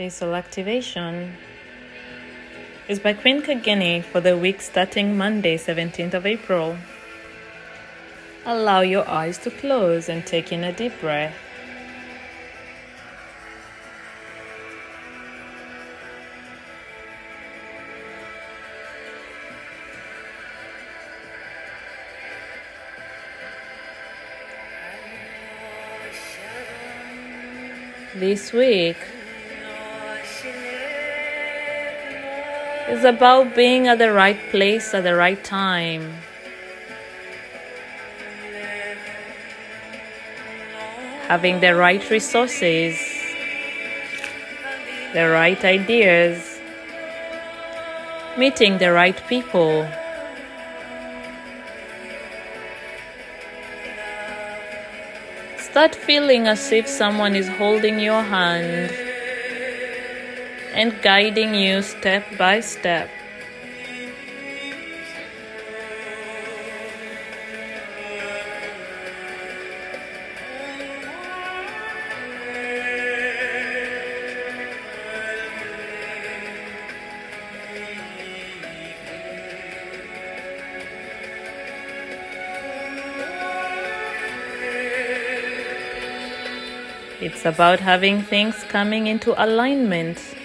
Facial activation is by Queen Kagini for the week starting Monday, 17th of April. Allow your eyes to close and take in a deep breath. This week is about being at the right place at the right time. Having the right resources, the right ideas, meeting the right people. Start feeling as if someone is holding your hand and guiding you step by step. It's about having things coming into alignment.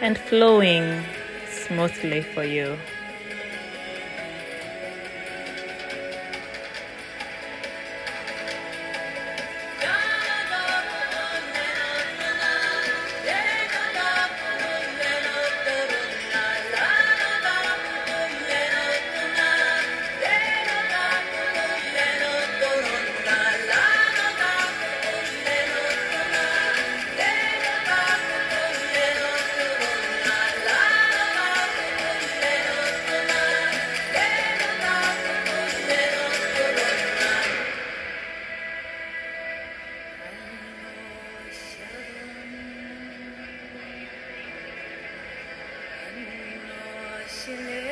And flowing smoothly for you. 死ぬ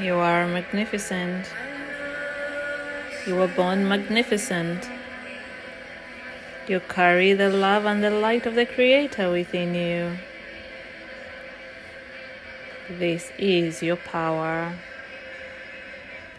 You are magnificent. You were born magnificent. You carry the love and the light of the Creator within you. This is your power.